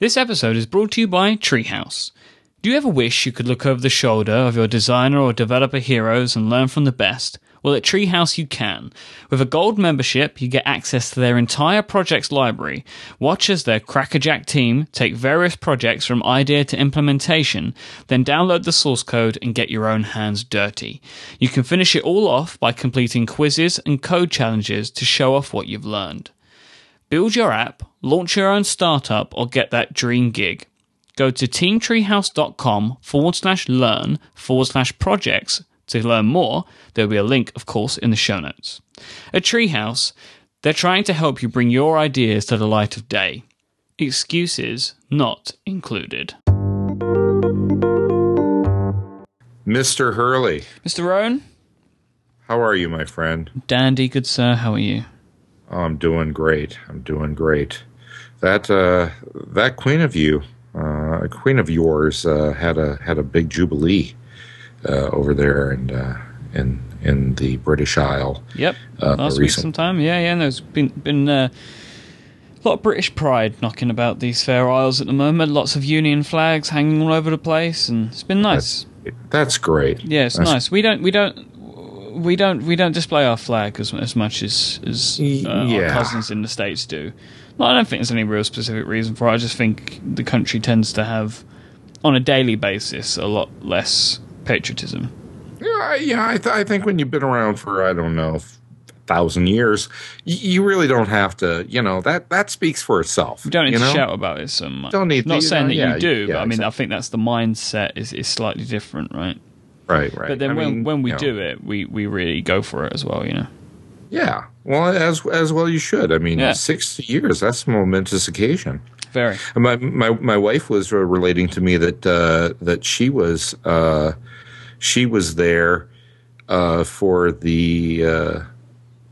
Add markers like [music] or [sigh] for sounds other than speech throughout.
This episode is brought to you by Treehouse. Do you ever wish you could look over the shoulder of your designer or developer heroes and learn from the best? Well, at Treehouse you can. With a gold membership, you get access to their entire projects library. Watch as their crackerjack team take various projects from idea to implementation, then download the source code and get your own hands dirty. You can finish it all off by completing quizzes and code challenges to show off what you've learned. Build your app, launch your own startup, or get that dream gig. Go to teamtreehouse.com forward slash learn forward slash projects to learn more. There'll be a link, of course, in the show notes. At Treehouse, they're trying to help you bring your ideas to the light of day. Excuses not included. Mr. Hurley, Mr. Roan. how are you, my friend? dandy, good sir, how are you? Oh, I'm doing great. I'm doing great. That uh, that queen of you, uh, a queen of yours, uh, had a had a big jubilee uh, over there and uh, in in the British Isle. Yep. Uh, Last week recent- sometime. Yeah, yeah. And There's been been uh, a lot of British pride knocking about these fair isles at the moment. Lots of Union flags hanging all over the place, and it's been nice. That's great. yeah, it's That's- nice. We don't we don't. We don't we don't display our flag as as much as as uh, our cousins in the states do. No, I don't think there's any real specific reason for it. I just think the country tends to have, on a daily basis, a lot less patriotism. Yeah, yeah. I, th- I think when you've been around for I don't know, a thousand years, y- you really don't have to. You know that that speaks for itself. You don't need you to know? shout about it so much. Don't need Not to, saying uh, that yeah, you do, yeah, but I mean, I think that's the mindset is, is slightly different, right? Right, right. But then I when mean, when we you know. do it, we, we really go for it as well, you know. yeah. Well, as as well you should. I mean, Yeah. sixty years. That's a momentous occasion. Very. My my my wife was uh, relating to me that uh, that she was uh, she was there uh, for the uh,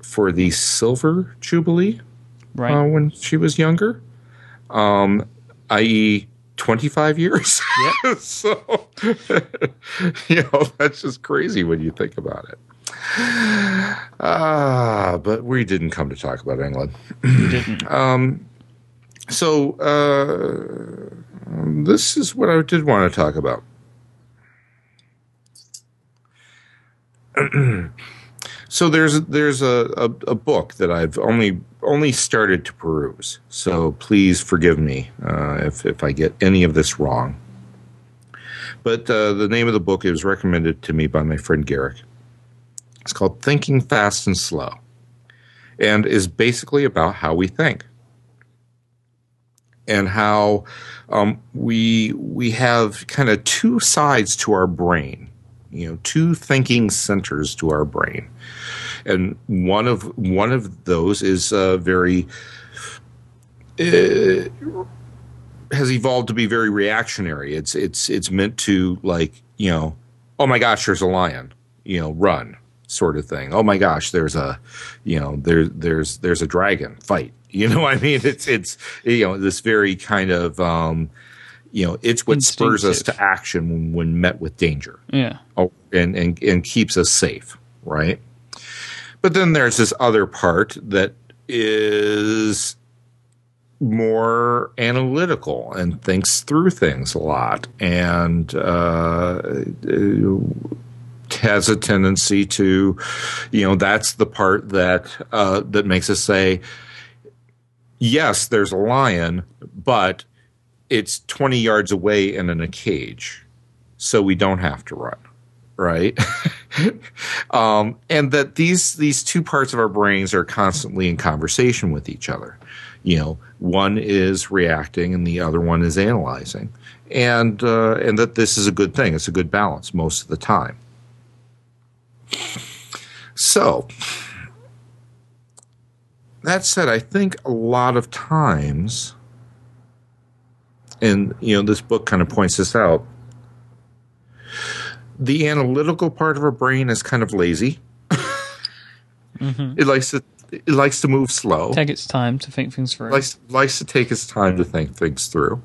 for the silver jubilee Right. uh, when she was younger, um, i.e. 25 years. Yep. [laughs] so, [laughs] you know, that's just crazy when you think about it. Ah, but we didn't come to talk about England. you didn't. [clears throat] Um, so, uh, this is what I did want to talk about. [clears throat] so there's there's a, a, a book that I've only only started to peruse. So please forgive me uh, if if I get any of this wrong. But uh, the name of the book is recommended to me by my friend Garrick. It's called Thinking Fast and Slow, and is basically about how we think and how um, we we have kind of two sides to our brain, you know, two thinking centers to our brain, and one of one of those is uh, very uh, has evolved to be very reactionary. It's it's it's meant to like you know, oh my gosh, there's a lion, you know, run sort of thing. Oh my gosh, there's a you know there there's there's a dragon fight. [laughs] You know, what I mean, it's it's you know this very kind of um, you know it's what spurs us to action when, when met with danger Yeah. oh, and, and and keeps us safe, right? But then there's this other part that is more analytical and thinks through things a lot. And uh, has a tendency to, you know, that's the part that uh, that makes us say, yes, there's a lion, but it's 20 yards away and in a cage, so we don't have to run right? [laughs] Um, and that these these two parts of our brains are constantly in conversation with each other. You know one is reacting and the other one is analyzing. And uh, and that this is a good thing. It's a good balance most of the time. So that said i think a lot of times and you know this book kind of points this out the analytical part of our brain is kind of lazy. Mm-hmm. It likes to it likes to move slow. Take its time to think things through. likes likes to take its time to think things through.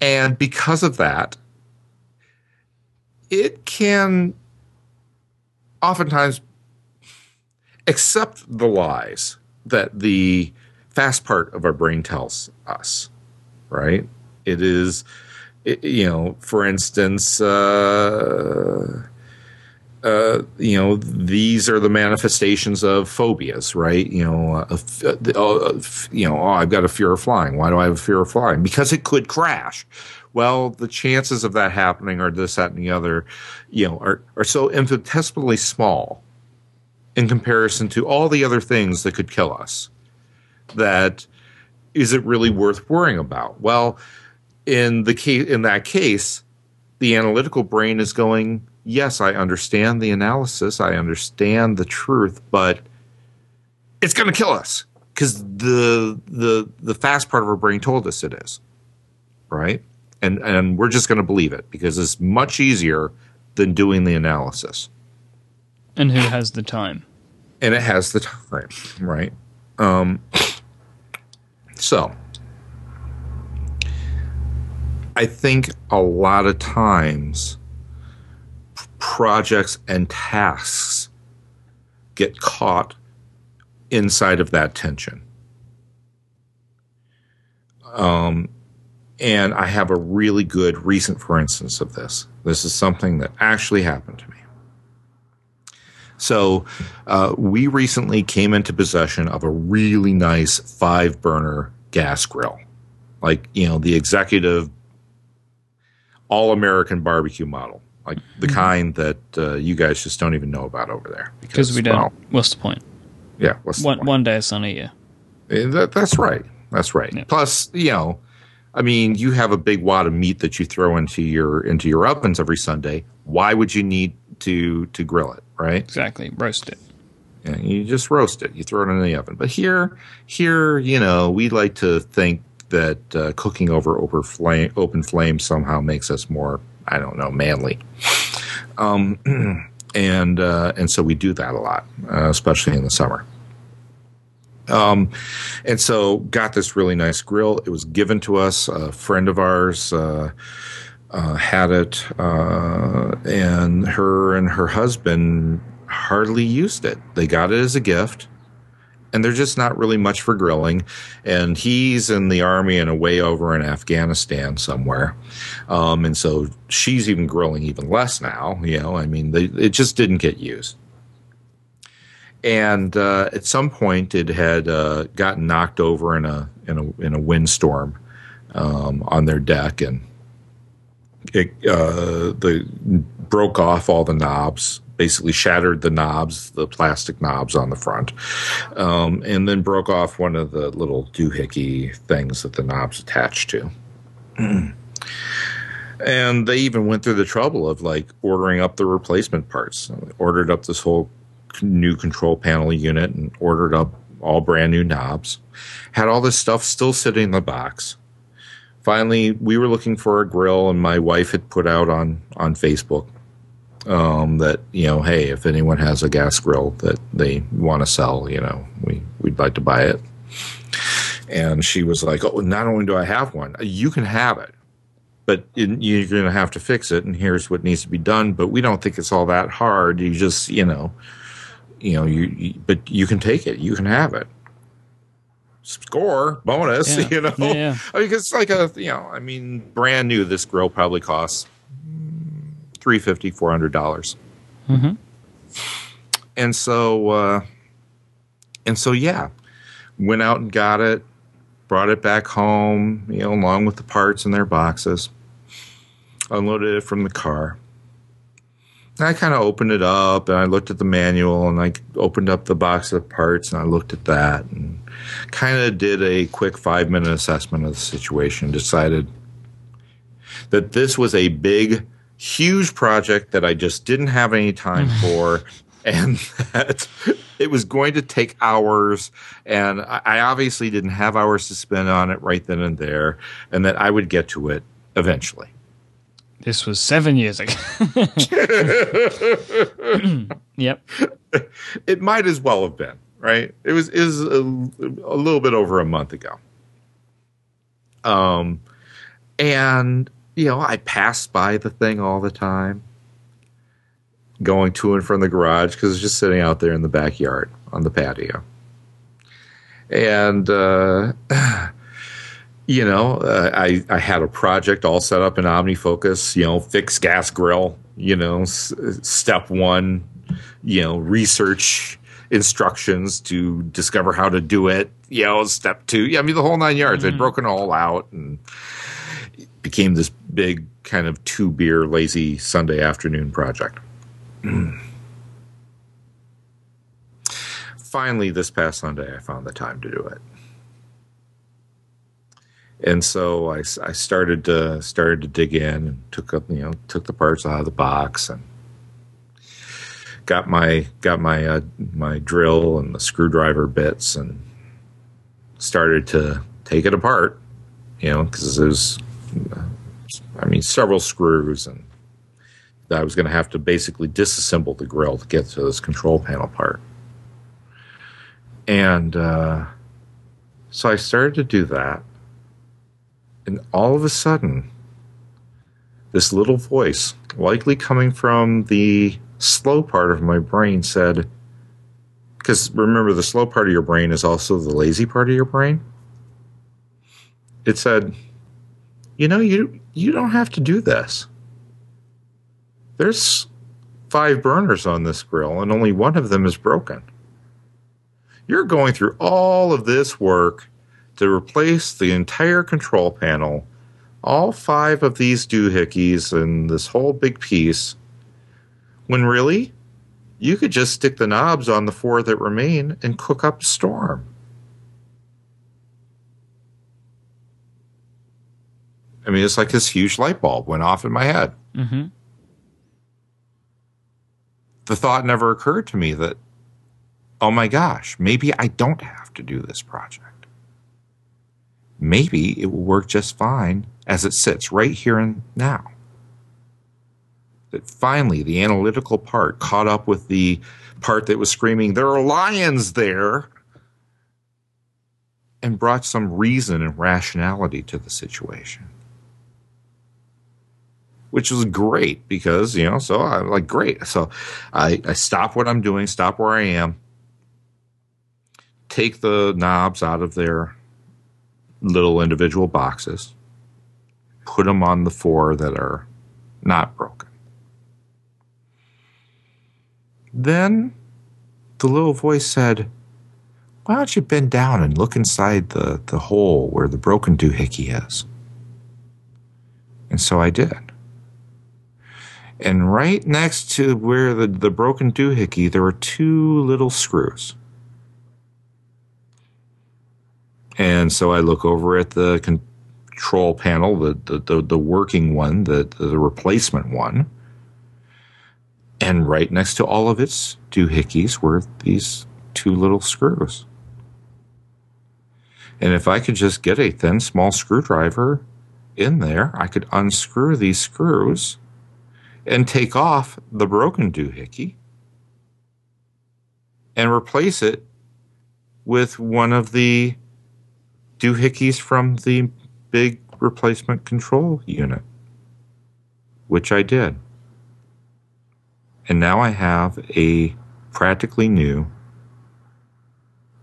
And because of that, it can oftentimes accept the lies that the fast part of our brain tells us. right? It is, you know, for instance, uh, uh, you know, these are the manifestations of phobias, right? You know, uh, uh, you know, oh, I've got a fear of flying. Why do I have a fear of flying? Because it could crash. Well, the chances of that happening are this, that, and the other, you know, are, are so infinitesimally small in comparison to all the other things that could kill us that is it really worth worrying about? Well, in the case in that case, the analytical brain is going, yes, I understand the analysis, I understand the truth, but it's going to kill us because the the the fast part of our brain told us it is, right? And and we're just going to believe it because it's much easier than doing the analysis. And who has the time? And it has the time, right? Um, so, I think a lot of times projects and tasks get caught inside of that tension. Um, and I have a really good recent for instance of this. This is something that actually happened to me. So, uh, we recently came into possession of a really nice five burner gas grill, like, you know, the executive all American barbecue model, like the mm-hmm. kind that uh, you guys just don't even know about over there. Because we don't. Well, what's the point? Yeah. What's one, one day it's a year. That, that's right. That's right. Yeah. Plus, you know, I mean, you have a big wad of meat that you throw into your into your ovens every Sunday. Why would you need to to grill it, right? Exactly, roast it. Yeah, you just roast it. You throw it in the oven. But here, here, you know, we like to think that uh, cooking over over flame, open flame somehow makes us more, I don't know, manly. Um, [clears throat] and uh, and so we do that a lot, uh, especially in the summer. Um, and so got this really nice grill. It was given to us. A friend of ours uh, uh, had it, uh, and her and her husband hardly used it. They got it as a gift, and they're just not really much for grilling. And he's in the army and away over in Afghanistan somewhere, um, and so she's even grilling even less now. You know, I mean, they, it just didn't get used and uh, at some point it had uh, gotten knocked over in a in a in a windstorm um, on their deck, and it uh, the broke off all the knobs, basically shattered the knobs, the plastic knobs on the front, um, and then broke off one of the little doohickey things that the knobs attached to. [clears throat] and they even went through the trouble of like ordering up the replacement parts. ordered up this whole new control panel unit and ordered up all brand new knobs. Had all this stuff still sitting in the box. Finally, we were looking for a grill, and my wife had put out on on Facebook um, that you know, hey, if anyone has a gas grill that they want to sell, you know, we we'd like to buy it. And she was like, "Oh, not only do I have one, you can have it, but you're going to have to fix it. And here's what needs to be done. But we don't think it's all that hard. You just, you know, you know, you, you, but you can take it, you can have it. Score bonus, yeah. [laughs] you know. Yeah, yeah. I mean, it's like a, you know, I mean, brand new. This grill probably costs three fifty, four hundred dollars. Mm-hmm. And so, uh, and so, yeah, went out and got it, brought it back home, you know, along with the parts in their boxes, unloaded it from the car I kind of opened it up and I looked at the manual and I opened up the box of parts and I looked at that and kind of did a quick five minute assessment of the situation. Decided that this was a big, huge project that I just didn't have any time for and [laughs] that it was going to take hours and I obviously didn't have hours to spend on it right then and there and that I would get to it eventually. This was seven years ago. [laughs] yep. It might as well have been, right? It was is a, a little bit over a month ago. Um, and you know, I passed by the thing all the time, going to and from the garage because it's just sitting out there in the backyard on the patio. And uh, [clears throat] you know, uh, I I had a project all set up in OmniFocus. You know, fix gas grill. You know, s- step one. You know, research instructions to discover how to do it. You know, step two. Yeah, I mean the whole nine yards. I'd broken all out and became this big kind of two beer lazy Sunday afternoon project. Finally, this past Sunday, I found the time to do it and so I, I started to started to dig in and took up you know took the parts out of the box and got my got my uh, my drill and the screwdriver bits and started to take it apart you know because there's I mean several screws and I was going to have to basically disassemble the grill to get to this control panel part and uh, so I started to do that and all of a sudden, this little voice, likely coming from the slow part of my brain, said, because remember, the slow part of your brain is also the lazy part of your brain. It said, you know, you, you don't have to do this. There's five burners on this grill, and only one of them is broken. You're going through all of this work to replace the entire control panel, all five of these doohickeys and this whole big piece, when really you could just stick the knobs on the four that remain and cook up a storm. I mean, it's like this huge light bulb went off in my head. Mm-hmm. The thought never occurred to me that, oh my gosh, maybe I don't have to do this project maybe it will work just fine as it sits right here and now. That finally the analytical part caught up with the part that was screaming, There are lions there! and brought some reason and rationality to the situation. Which was great because, you know, so I'm like, great. So I, I stop what I'm doing, stop where I am, take the knobs out of their little individual boxes, put them on the four that are not broken. Then the little voice said, Why don't you bend down and look inside the, the hole where the broken doohickey is? And so I did. And right next to where the, the broken doohickey, there were two little screws. And so I look over at the control panel, the, the, the, the working one, the, the replacement one. And right next to all of its doohickeys were these two little screws. And if I could just get a thin, small screwdriver in there, I could unscrew these screws and take off the broken doohickey and replace it with one of the doohickeys from the big replacement control unit, which I did. And now I have a practically new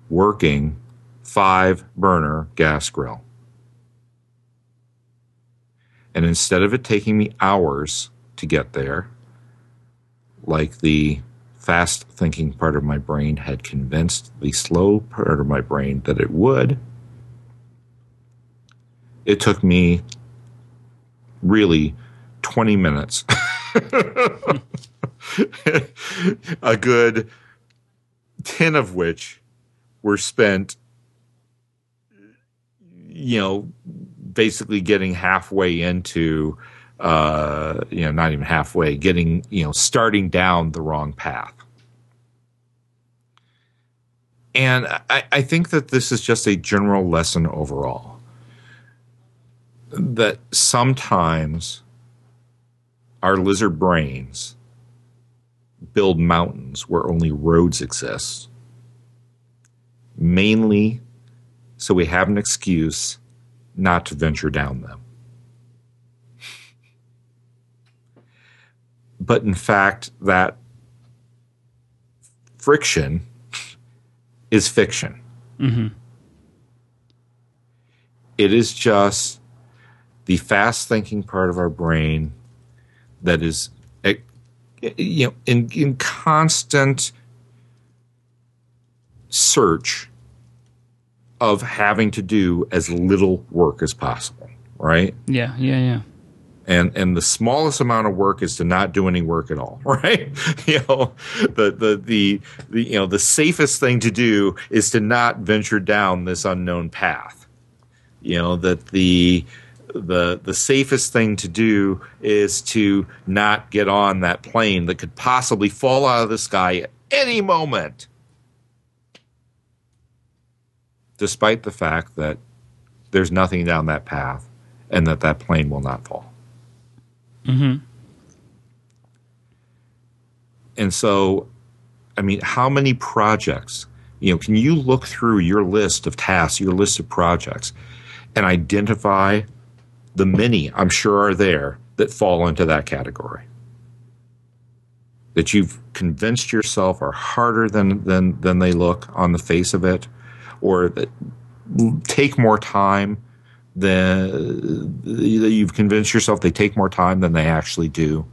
working five burner gas grill. And instead of it taking me hours to get there, like the fast thinking part of my brain had convinced the slow part of my brain that it would, it took me really 20 minutes. [laughs] a good 10 of which were spent, you know, basically getting halfway into, uh, you know, not even halfway, getting, you know, starting down the wrong path. And I, I think that this is just a general lesson overall that sometimes our lizard brains build mountains where only roads exist, mainly so we have an excuse not to venture down them. But in fact, that friction is fiction. Mm-hmm. It is just the fast thinking part of our brain that is eh, you know in, in constant search of having to do as little work as possible right Yeah, yeah, yeah. And and the smallest amount of work is to not do any work at all [laughs] right? You know the, the the the you know the safest thing to do is to not venture down this unknown path. You know that the the the safest thing to do is to not get on that plane that could possibly fall out of the sky at any moment. Despite the fact that there's nothing down that path and that that plane will not fall Mm-hmm. And so, I mean, how many projects, you know, can you look through your list of tasks, your list of projects, and identify the many I'm sure are there that fall into that category? That you've convinced yourself are harder than, than, than they look on the face of it, or that take more time that you've convinced yourself they take more time than they actually do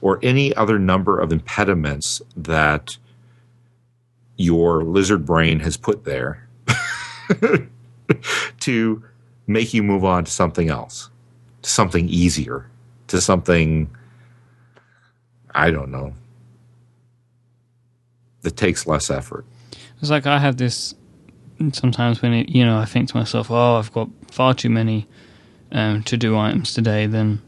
or any other number of impediments that your lizard brain has put there [laughs] to make you move on to something else, to something easier, to something, I don't know, that takes less effort. It's like I have this sometimes when it, you know I think to myself, oh, I've got far too many um, to do items today than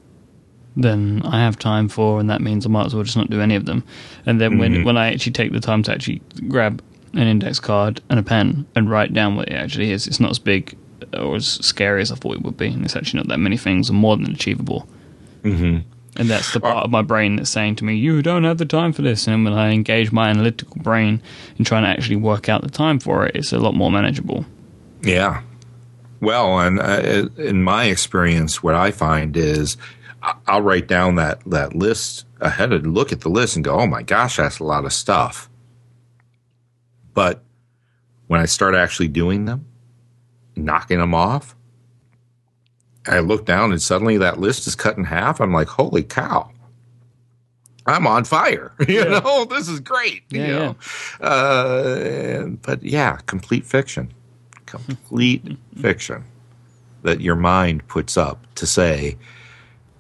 than I have time for, and that means I might as well just not do any of them. And then when Mhm. when I actually take the time to actually grab an index card and a pen and write down what it actually is, it's not as big or as scary as I thought it would be, and it's actually not that many things, and more than achievable. Mm-hmm. And that's the part of my brain that's saying to me, "You don't have the time for this." And when I engage my analytical brain in trying to actually work out the time for it, it's a lot more manageable. Yeah. Well, and uh, in my experience, what I find is I'll write down that, that list ahead of look at the list and go, oh my gosh, that's a lot of stuff. But when I start actually doing them, knocking them off, I look down and suddenly that list is cut in half. I'm like, holy cow. I'm on fire. [laughs] You Yeah. know, this is great. Yeah, you know? Uh, but yeah, complete fiction. Complete [laughs] fiction that your mind puts up to say,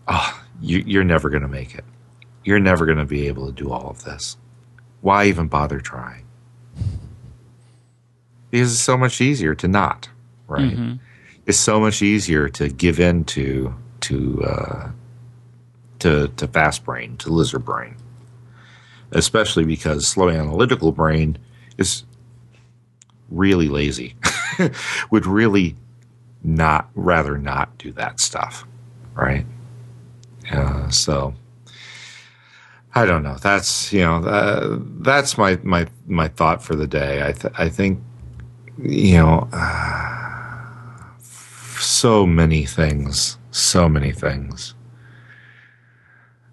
oh, you, you're never going to make it. You're never going to be able to do all of this. Why even bother trying? Because it's so much easier to not, right? Mhm. It's so much easier to give in to to uh, to to fast brain, to lizard brain, especially because slow analytical brain is really lazy. [laughs] Would really not rather not do that stuff, right? Uh, so I don't know. That's you know uh, that's my my my thought for the day. I th- I think you know so many things, so many things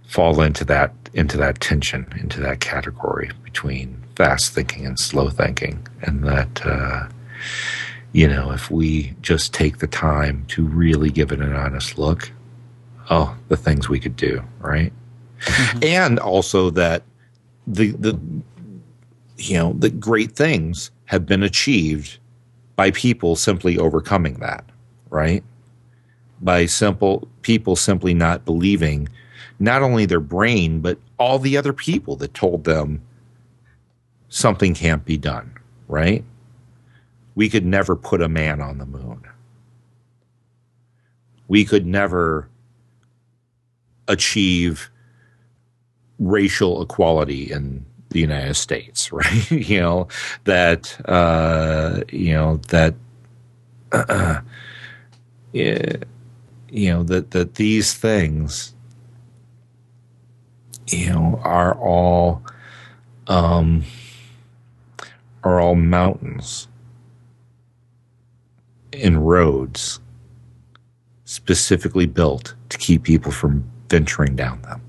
fall into that into that tension, into that category between fast thinking and slow thinking, and that uh, you know if we just take the time to really give it an honest look, oh, the things we could do, right? And also that the the you know the great things have been achieved by people simply overcoming that right? By simple people simply not believing not only their brain, but all the other people that told them something can't be done, right? We could never put a man on the moon. We could never achieve racial equality in the United States, [laughs] right? you know, that, uh, you know, that, uh, [clears throat] you know that that these things you know are all um are all mountains and roads specifically built to keep people from venturing down them.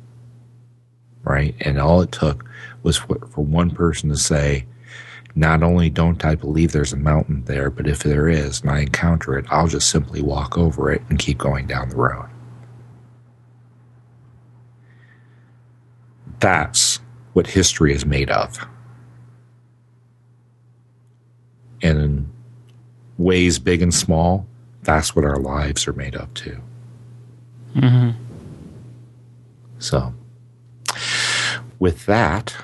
Right? And all it took was for, for one person to say Not only don't I believe there's a mountain there, but if there is and I encounter it, I'll just simply walk over it and keep going down the road. That's what history is made of. And in ways big and small, that's what our lives are made of too. Mm-hmm. So, with that,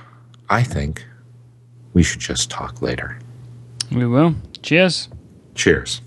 I think we should just talk later. We will. Cheers. Cheers.